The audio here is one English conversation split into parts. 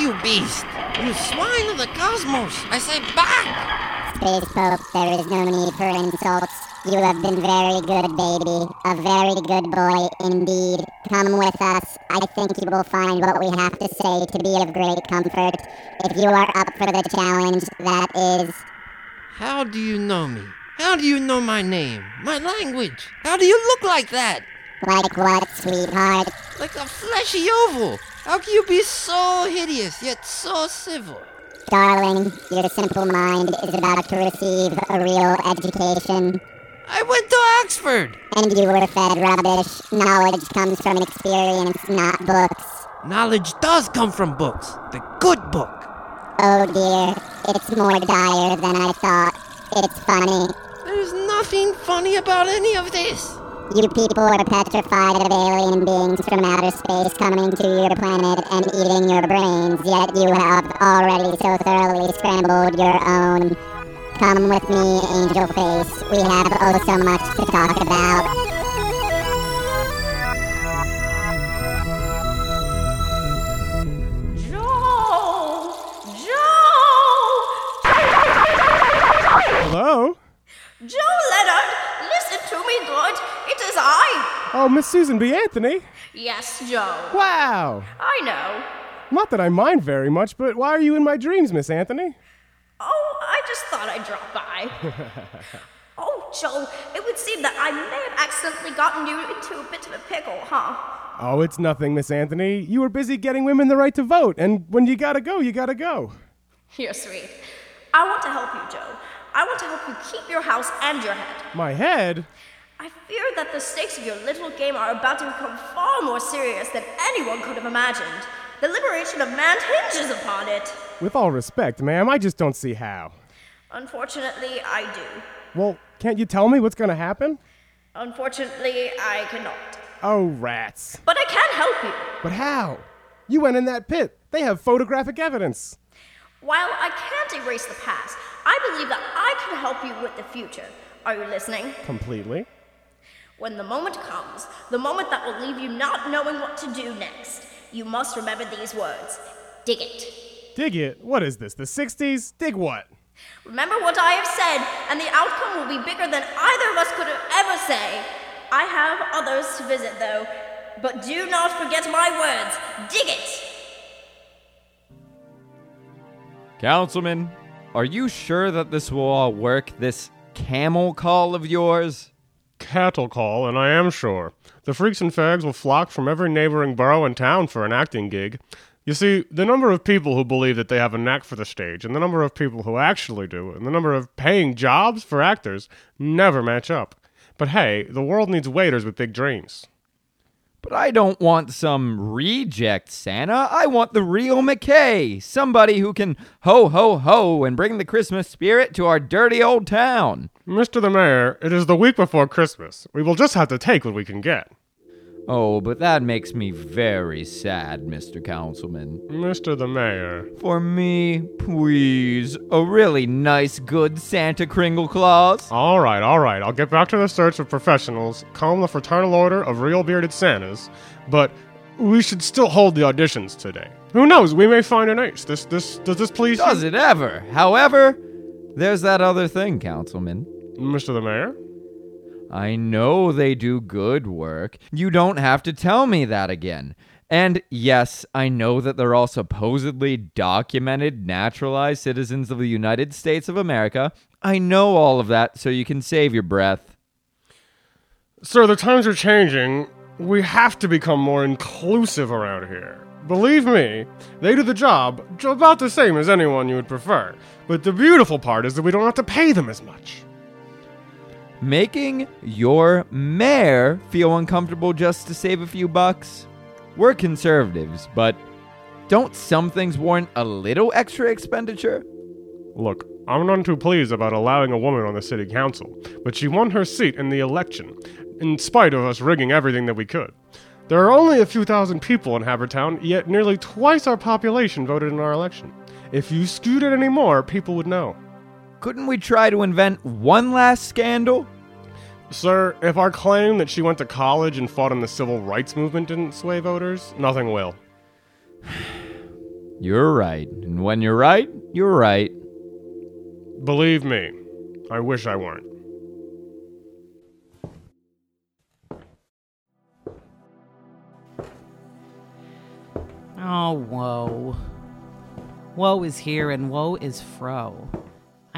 you beast! You swine of the cosmos! I say back! Space Pope, there is no need for insults. You have been very good, baby. A very good boy indeed. Come with us. I think you will find what we have to say to be of great comfort. If you are up for the challenge, that is. How do you know me? How do you know my name? My language? How do you look like that? Like what, sweetheart? Like a fleshy oval. How can you be so hideous yet so civil? Darling, your simple mind is about to receive a real education. I went to Oxford. And you were fed rubbish. Knowledge comes from an experience, not books. Knowledge does come from books. The good book. Oh dear, it's more dire than I thought. It's funny. There's nothing funny about any of this. You people are petrified of alien beings from outer space coming to your planet and eating your brains, yet you have already so thoroughly scrambled your own. Come with me, Angel Face. We have oh so much to talk about. Joe! Joe! Hello? Joe Leonard, listen to me good. Is I. Oh, Miss Susan B. Anthony? Yes, Joe. Wow! I know. Not that I mind very much, but why are you in my dreams, Miss Anthony? Oh, I just thought I'd drop by. oh, Joe, it would seem that I may have accidentally gotten you into a bit of a pickle, huh? Oh, it's nothing, Miss Anthony. You were busy getting women the right to vote, and when you gotta go, you gotta go. You're sweet. I want to help you, Joe. I want to help you keep your house and your head. My head? I fear that the stakes of your little game are about to become far more serious than anyone could have imagined. The liberation of man hinges upon it. With all respect, ma'am, I just don't see how. Unfortunately, I do. Well, can't you tell me what's gonna happen? Unfortunately, I cannot. Oh, rats. But I can help you. But how? You went in that pit. They have photographic evidence. While I can't erase the past, I believe that I can help you with the future. Are you listening? Completely. When the moment comes, the moment that will leave you not knowing what to do next, you must remember these words Dig it. Dig it? What is this, the 60s? Dig what? Remember what I have said, and the outcome will be bigger than either of us could ever say. I have others to visit, though, but do not forget my words. Dig it! Councilman, are you sure that this will all work, this camel call of yours? Cattle call, and I am sure. The freaks and fags will flock from every neighboring borough and town for an acting gig. You see, the number of people who believe that they have a knack for the stage, and the number of people who actually do, and the number of paying jobs for actors never match up. But hey, the world needs waiters with big dreams. But I don't want some reject Santa. I want the real McKay. Somebody who can ho ho ho and bring the Christmas spirit to our dirty old town. Mr. the Mayor, it is the week before Christmas. We will just have to take what we can get. Oh, but that makes me very sad, Mr. Councilman. Mr. the Mayor. For me, please. A really nice, good Santa Kringle Claus. All right, all right. I'll get back to the search of professionals, comb the Fraternal Order of Real Bearded Santas, but we should still hold the auditions today. Who knows? We may find an ace. This, this, does this please you? Does it ever? However, there's that other thing, Councilman. Mr. the Mayor? I know they do good work. You don't have to tell me that again. And yes, I know that they're all supposedly documented, naturalized citizens of the United States of America. I know all of that, so you can save your breath. Sir, the times are changing. We have to become more inclusive around here. Believe me, they do the job about the same as anyone you would prefer. But the beautiful part is that we don't have to pay them as much. Making your mayor feel uncomfortable just to save a few bucks? We're conservatives, but don't some things warrant a little extra expenditure? Look, I'm none too pleased about allowing a woman on the city council, but she won her seat in the election, in spite of us rigging everything that we could. There are only a few thousand people in Havertown, yet nearly twice our population voted in our election. If you skewed it any more, people would know. Couldn't we try to invent one last scandal? Sir, if our claim that she went to college and fought in the civil rights movement didn't sway voters, nothing will. You're right. And when you're right, you're right. Believe me, I wish I weren't. Oh, woe. Woe is here and woe is fro.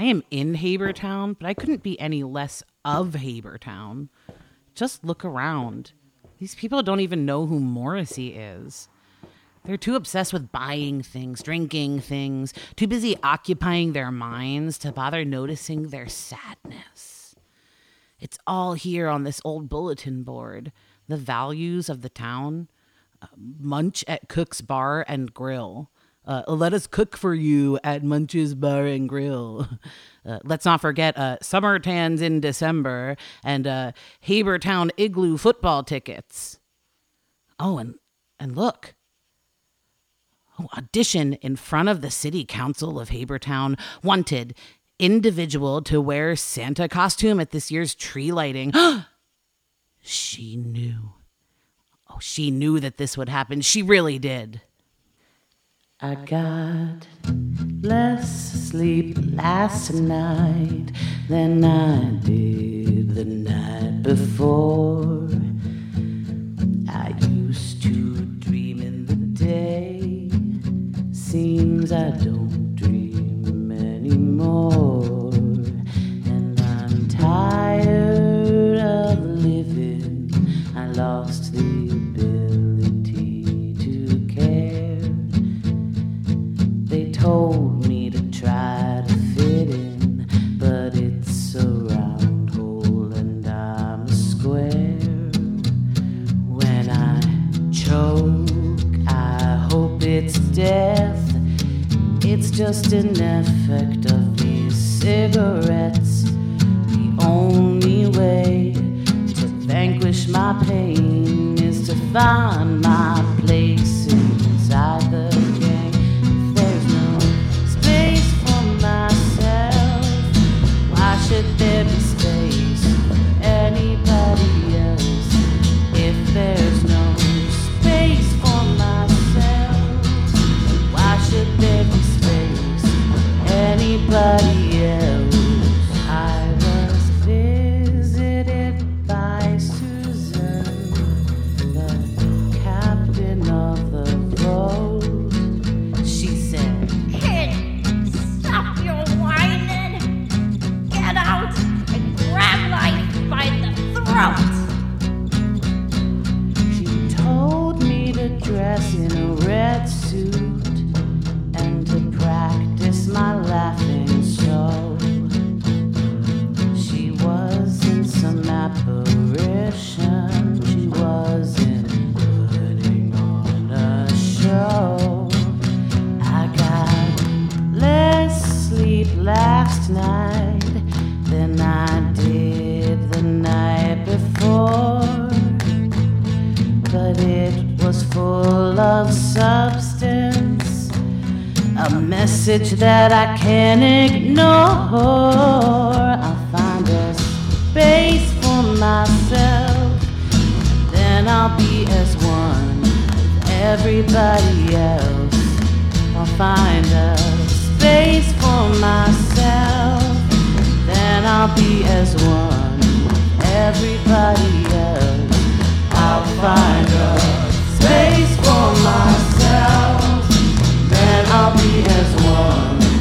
I am in Habertown, but I couldn't be any less of Habertown. Just look around. These people don't even know who Morrissey is. They're too obsessed with buying things, drinking things, too busy occupying their minds to bother noticing their sadness. It's all here on this old bulletin board the values of the town. Uh, munch at Cook's Bar and Grill. Uh, let us cook for you at Munch's Bar and Grill. Uh, let's not forget uh, summer tans in December and uh, Habertown Igloo football tickets. Oh, and and look, oh, audition in front of the City Council of Habertown. Wanted individual to wear Santa costume at this year's tree lighting. she knew. Oh, she knew that this would happen. She really did. I got less sleep last night than I did the night before. I used to dream in the day. Seems I don't dream anymore. And I'm tired of living. I lost the just an effect I can't ignore. I'll find a space for myself, then I'll be as one with everybody else. I'll find a space for myself, then I'll be as one with everybody else. I'll find a space for myself. Then I'll be as one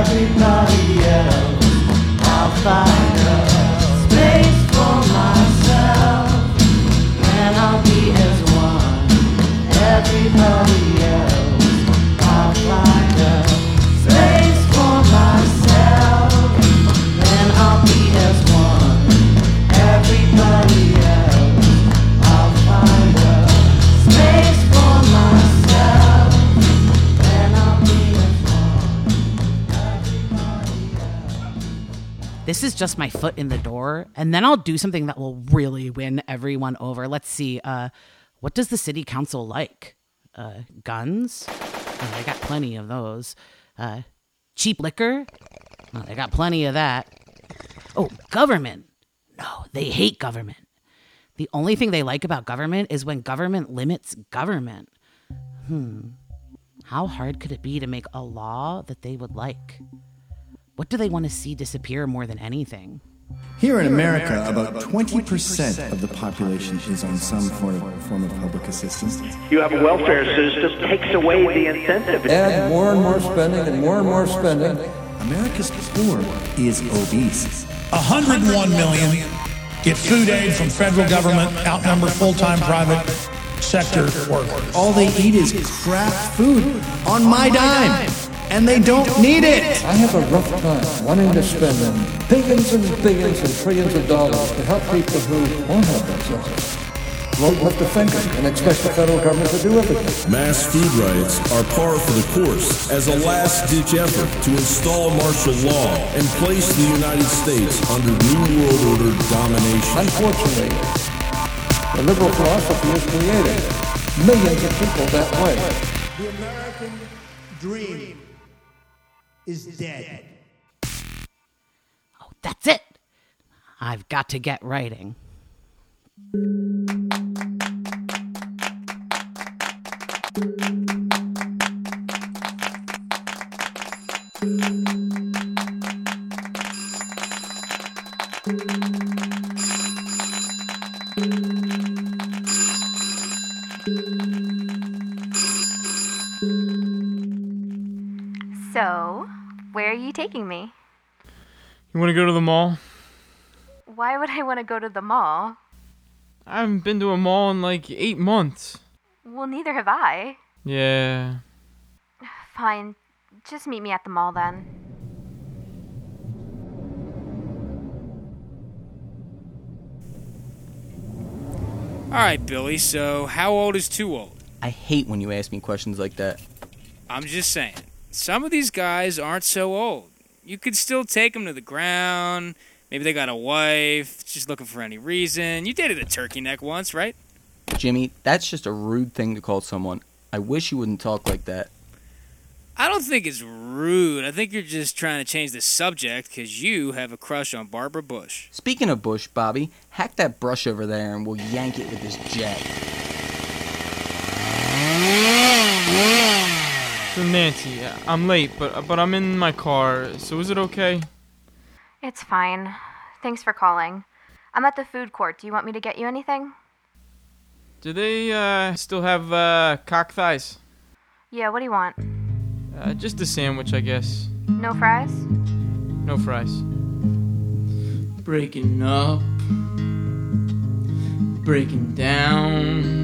everybody else. I'll find a space for myself. Then I'll be as one everybody else. I'll find a space for myself. Then I'll be as This is just my foot in the door, and then I'll do something that will really win everyone over. Let's see. Uh, what does the city council like? Uh, guns? Oh, they got plenty of those. Uh, cheap liquor? Oh, they got plenty of that. Oh, government? No, they hate government. The only thing they like about government is when government limits government. Hmm. How hard could it be to make a law that they would like? What do they want to see disappear more than anything? Here in America, about 20% of the population is on some form of, form of public assistance. You have a welfare system that takes away the incentive. Add more and more spending and more and more spending. America's poor is obese. 101 million get food aid from federal government, outnumber full-time private sector workers. All they eat is crap food on my dime, and they don't need it. I have a rough time wanting to spend billions and billions and trillions of dollars to help people who won't help themselves. Won't lift a finger and expect the federal government to do everything. Mass food riots are par for the course as a last-ditch effort to install martial law and place the United States under New World Order domination. Unfortunately, the liberal philosophy is creating millions of people that way. The American dream is dead. Oh, that's it. I've got to get writing. So, where are you taking me? You want to go to the mall? Why would I want to go to the mall? I haven't been to a mall in like eight months. Well, neither have I. Yeah. Fine. Just meet me at the mall then. All right, Billy, so how old is too old? I hate when you ask me questions like that. I'm just saying. Some of these guys aren't so old. You could still take them to the ground. Maybe they got a wife, just looking for any reason. You dated a turkey neck once, right? Jimmy, that's just a rude thing to call someone. I wish you wouldn't talk like that. I don't think it's rude. I think you're just trying to change the subject because you have a crush on Barbara Bush. Speaking of Bush, Bobby, hack that brush over there and we'll yank it with this jet. So Nancy, I'm late, but but I'm in my car. So is it okay? It's fine. Thanks for calling. I'm at the food court. Do you want me to get you anything? Do they uh, still have uh, cock thighs? Yeah, what do you want? Uh, just a sandwich, I guess. No fries? No fries. Breaking up, breaking down,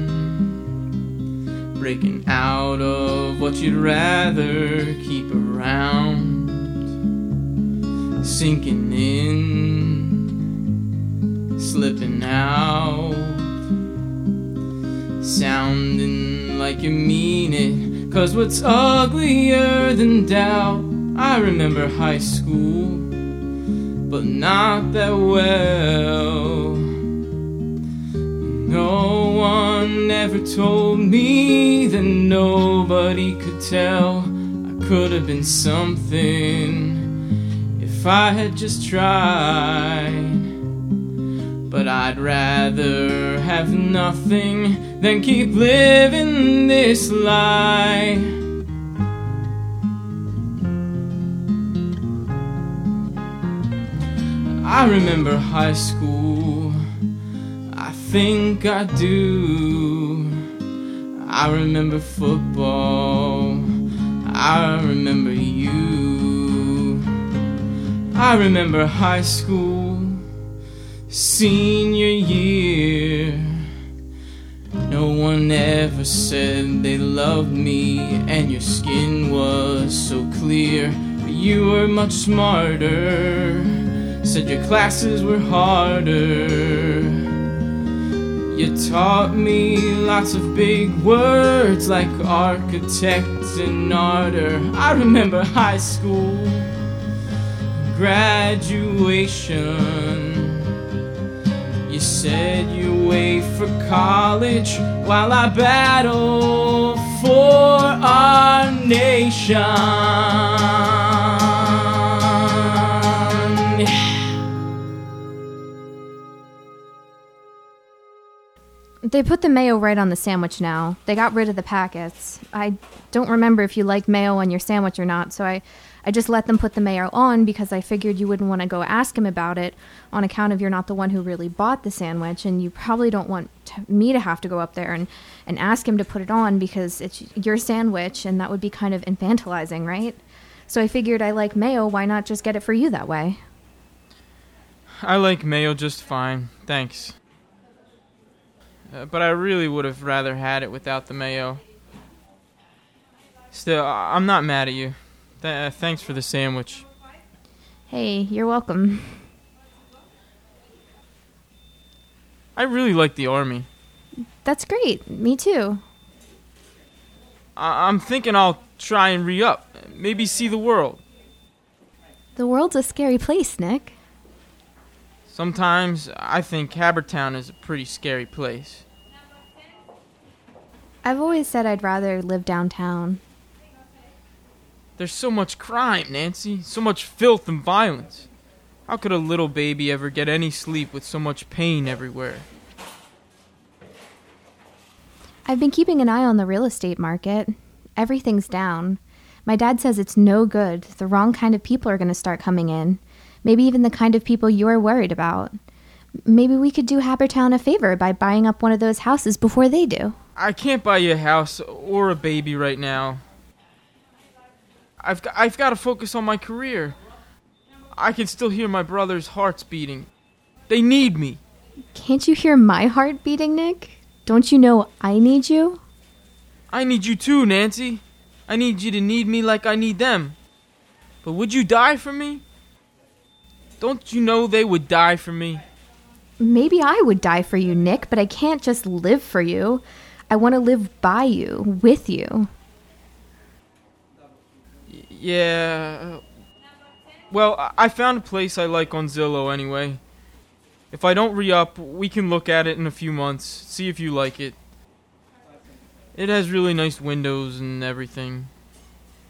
breaking out of what you'd rather keep around, sinking in, slipping out, sounding like you mean it. Cause what's uglier than doubt? I remember high school, but not that well. No one ever told me that nobody could tell. I could have been something if I had just tried. But I'd rather have nothing than keep living this lie. I remember high school, think I do. I remember football, I remember you. I remember high school, senior year. No one ever said they loved me, and your skin was so clear. But you were much smarter, said your classes were harder. You taught me lots of big words like architect and ardor. I remember high school, graduation. You said you wait for college while I battle for our nation. They put the mayo right on the sandwich now. They got rid of the packets. I don't remember if you like mayo on your sandwich or not, so I, I just let them put the mayo on because I figured you wouldn't want to go ask him about it on account of you're not the one who really bought the sandwich, and you probably don't want to, me to have to go up there and, and ask him to put it on because it's your sandwich, and that would be kind of infantilizing, right? So I figured I like mayo, why not just get it for you that way? I like mayo just fine, thanks. Uh, but I really would have rather had it without the mayo. Still, I- I'm not mad at you. Th- uh, thanks for the sandwich. Hey, you're welcome. I really like the army. That's great. Me too. I- I'm thinking I'll try and re up. Maybe see the world. The world's a scary place, Nick. Sometimes I think Habertown is a pretty scary place. I've always said I'd rather live downtown. There's so much crime, Nancy. So much filth and violence. How could a little baby ever get any sleep with so much pain everywhere? I've been keeping an eye on the real estate market. Everything's down. My dad says it's no good. The wrong kind of people are going to start coming in. Maybe even the kind of people you're worried about. Maybe we could do Habertown a favor by buying up one of those houses before they do. I can't buy you a house or a baby right now. I've got, I've got to focus on my career. I can still hear my brother's hearts beating. They need me. Can't you hear my heart beating, Nick? Don't you know I need you? I need you too, Nancy. I need you to need me like I need them. But would you die for me? Don't you know they would die for me? Maybe I would die for you, Nick, but I can't just live for you. I want to live by you, with you. Yeah. Well, I- found a place I like on Zillow anyway. If I don't re up, we can look at it in a few months, see if you like it. It has really nice windows and everything.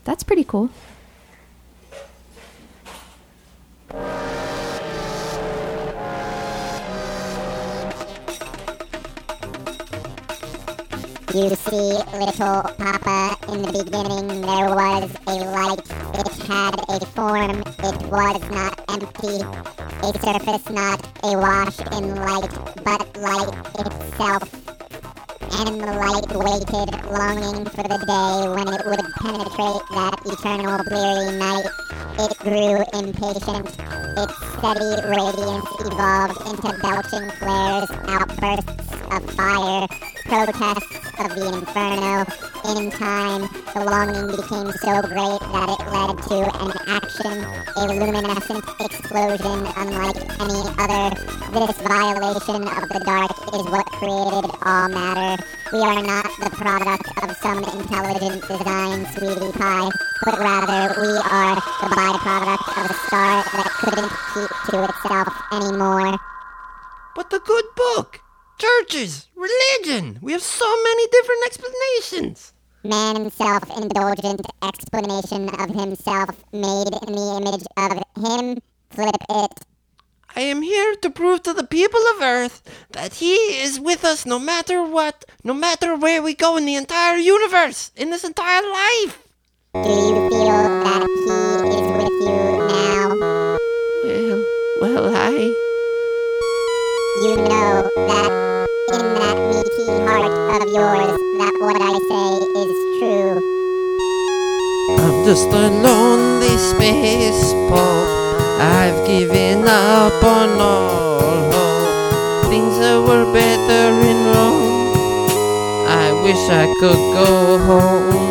That's pretty cool. You see, little Papa, in the beginning there was a light. It had a form. It was not empty. A surface not awash in light, but light itself. And the light waited, longing for the day when it would penetrate that eternal bleary night. It grew impatient. Its steady radiance evolved into belching flares, outbursts of fire, protests of the inferno. In time, the longing became so great that it led to an action, a luminescent explosion unlike any other. This violation of the dark is what created all matter. We are not the product of some intelligent design, sweetie pie, but rather we are the byproduct of a star that couldn't keep to itself anymore. But the good book! Churches! Religion! We have so many different explanations! Man self-indulgent explanation of himself made in the image of him. Flip it. I am here to prove to the people of Earth that He is with us no matter what, no matter where we go in the entire universe, in this entire life. Do you feel that he is with you now? Well, well, I. You know that in that meaty heart of yours, that what I say is true. I'm just a lonely space pope. I've given up on all hope. Things that were better in Rome. I wish I could go home.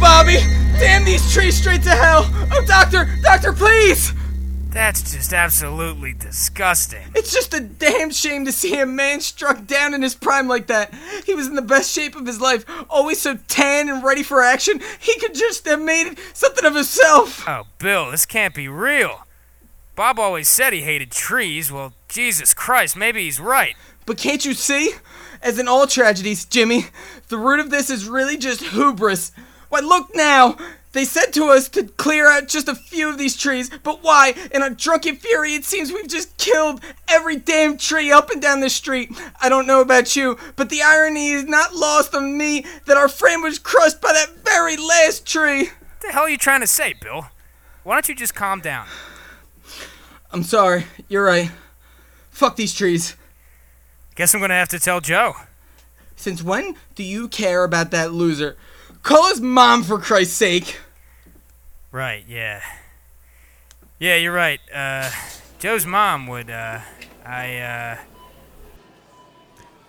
Bobby! Damn these trees straight to hell! Oh, doctor! Doctor, please! That's just absolutely disgusting. It's just a damn shame to see a man struck down in his prime like that. He was in the best shape of his life, always so tan and ready for action. He could just have made something of himself. Oh, Bill, this can't be real. Bob always said he hated trees. Well, Jesus Christ, maybe he's right. But can't you see? As in all tragedies, Jimmy, the root of this is really just hubris. Why, look now! They said to us to clear out just a few of these trees, but why? In our drunken fury, it seems we've just killed every damn tree up and down the street. I don't know about you, but the irony is not lost on me that our frame was crushed by that very last tree. What the hell are you trying to say, Bill? Why don't you just calm down? I'm sorry, you're right. Fuck these trees. Guess I'm gonna have to tell Joe. Since when do you care about that loser? Call his mom for Christ's sake. Right, yeah. Yeah, you're right. Uh, Joe's mom would, uh, I, uh.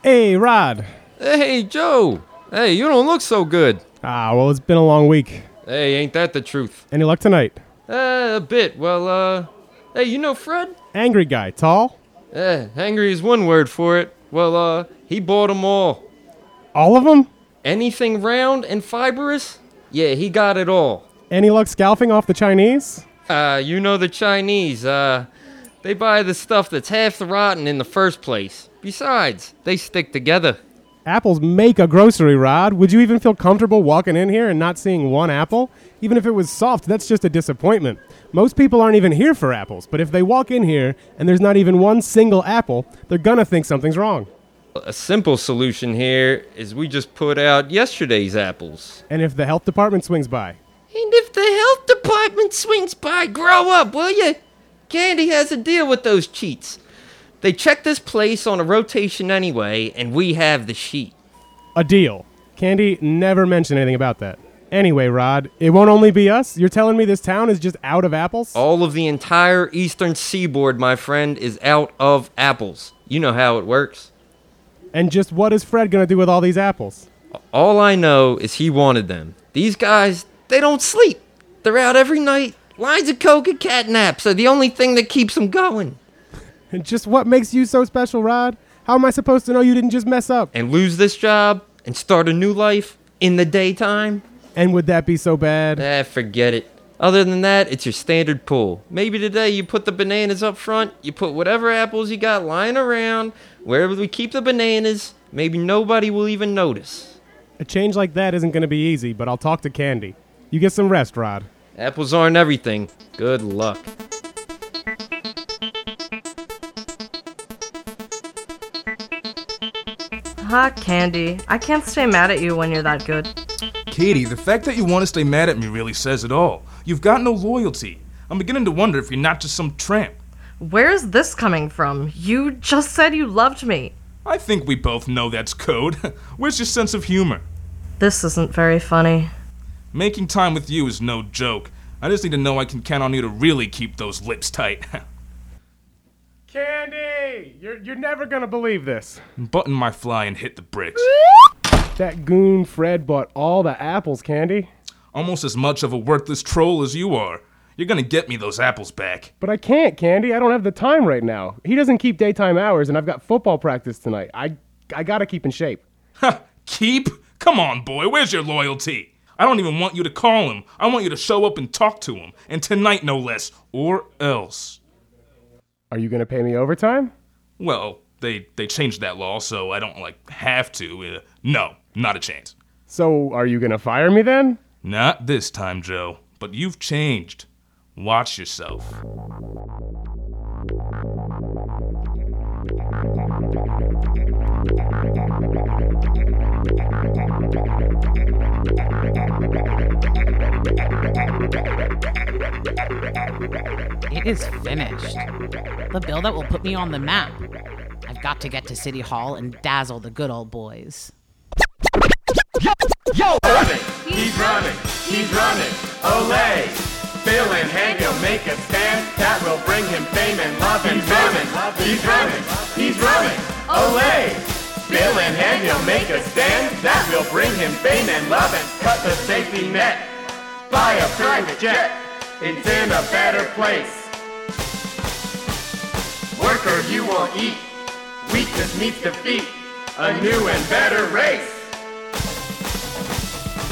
Hey, Rod. Hey, Joe. Hey, you don't look so good. Ah, well, it's been a long week. Hey, ain't that the truth? Any luck tonight? Uh, a bit. Well, uh, hey, you know Fred? Angry guy, tall? Eh, angry is one word for it. Well, uh, he bought 'em all. All of them? Anything round and fibrous? Yeah, he got it all. Any luck scalping off the Chinese? Uh, you know the Chinese, uh, they buy the stuff that's half rotten in the first place. Besides, they stick together. Apples make a grocery, Rod. Would you even feel comfortable walking in here and not seeing one apple? Even if it was soft, that's just a disappointment. Most people aren't even here for apples, but if they walk in here and there's not even one single apple, they're gonna think something's wrong. A simple solution here is we just put out yesterday's apples. And if the health department swings by? And if the health department swings by, grow up, will you? Candy has a deal with those cheats. They check this place on a rotation anyway, and we have the sheet. A deal. Candy never mentioned anything about that. Anyway, Rod, it won't only be us. You're telling me this town is just out of apples? All of the entire eastern seaboard, my friend, is out of apples. You know how it works. And just what is Fred gonna do with all these apples? All I know is he wanted them. These guys, they don't sleep. They're out every night. Lines of coke and cat naps are the only thing that keeps them going. And just what makes you so special, Rod? How am I supposed to know you didn't just mess up? And lose this job and start a new life in the daytime? And would that be so bad? Eh, forget it. Other than that, it's your standard pool. Maybe today you put the bananas up front, you put whatever apples you got lying around, wherever we keep the bananas, maybe nobody will even notice. A change like that isn't gonna be easy, but I'll talk to Candy. You get some rest, Rod. Apples aren't everything. Good luck. Ha, Candy. I can't stay mad at you when you're that good. Katie, the fact that you want to stay mad at me really says it all. You've got no loyalty. I'm beginning to wonder if you're not just some tramp. Where's this coming from? You just said you loved me. I think we both know that's code. Where's your sense of humor? This isn't very funny. Making time with you is no joke. I just need to know I can count on you to really keep those lips tight. Candy! You're, you're never gonna believe this. Button my fly and hit the bricks. That goon Fred bought all the apples, Candy. Almost as much of a worthless troll as you are. You're gonna get me those apples back. But I can't, Candy. I don't have the time right now. He doesn't keep daytime hours, and I've got football practice tonight. I, I gotta keep in shape. Ha! Keep? Come on, boy. Where's your loyalty? I don't even want you to call him. I want you to show up and talk to him. And tonight, no less. Or else. Are you gonna pay me overtime? Well, they they changed that law, so I don't like have to. Uh, no, not a chance. So, are you gonna fire me then? Not this time, Joe. But you've changed. Watch yourself. It is finished. The bill that will put me on the map. I've got to get to City Hall and dazzle the good old boys. Yo! Running. He's running, he's running, Olay! Bill and he'll make a stand that will bring him fame and love and he's running, he's running, he's running, Olay! Bill and he'll make a stand that will bring him fame and love and cut the safety net. Buy a private jet, it's in a better place. Worker, you won't eat, weakness meets defeat, a new and better race.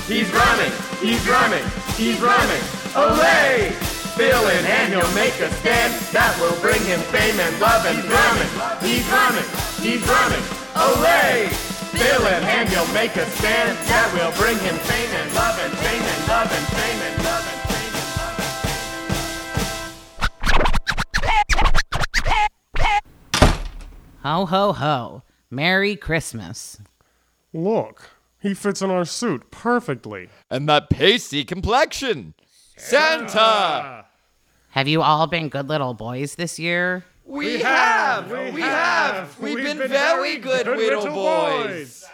He's running, he's running, he's running, away! Bill in hand, he'll make a stand that will bring him fame and love and running. He's running, he's running, away! Bill in hand, he'll make a stand that will bring him fame and love and fame and love and fame and love and fame and love. And. Ho, ho, ho. Merry Christmas. Look, he fits in our suit perfectly. And that pasty complexion. Santa! Have you all been good little boys this year? We have! We have! We've been very good little boys.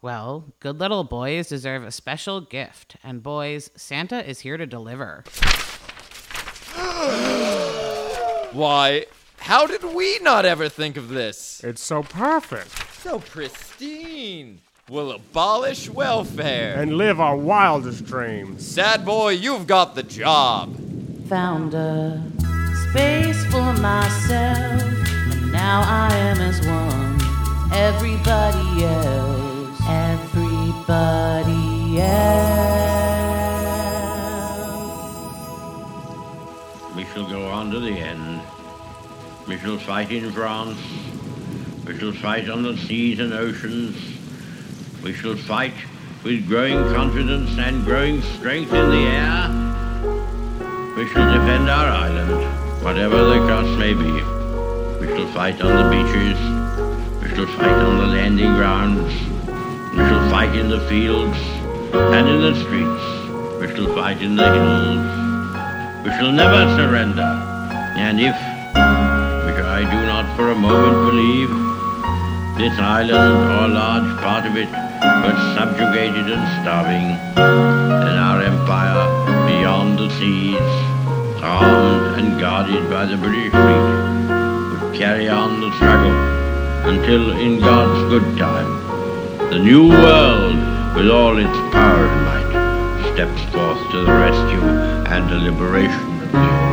Well, good little boys deserve a special gift, and boys, Santa is here to deliver. Why, how did we not ever think of this? It's so perfect. So pristine. We'll abolish welfare. And live our wildest dreams. Sad boy, you've got the job. Found a space for myself, and now I am as one. Everybody else, everybody else. We shall go on to the end. We shall fight in France. We shall fight on the seas and oceans. We shall fight with growing confidence and growing strength in the air. We shall defend our island, whatever the cost may be. We shall fight on the beaches. We shall fight on the landing grounds. We shall fight in the fields and in the streets. We shall fight in the hills. We shall never surrender. And if, which I do not for a moment believe, this island or a large part of it were subjugated and starving, then our empire beyond the seas, armed and guarded by the British fleet, would carry on the struggle until in God's good time, the new world with all its power and might steps forth to the rescue and the liberation of the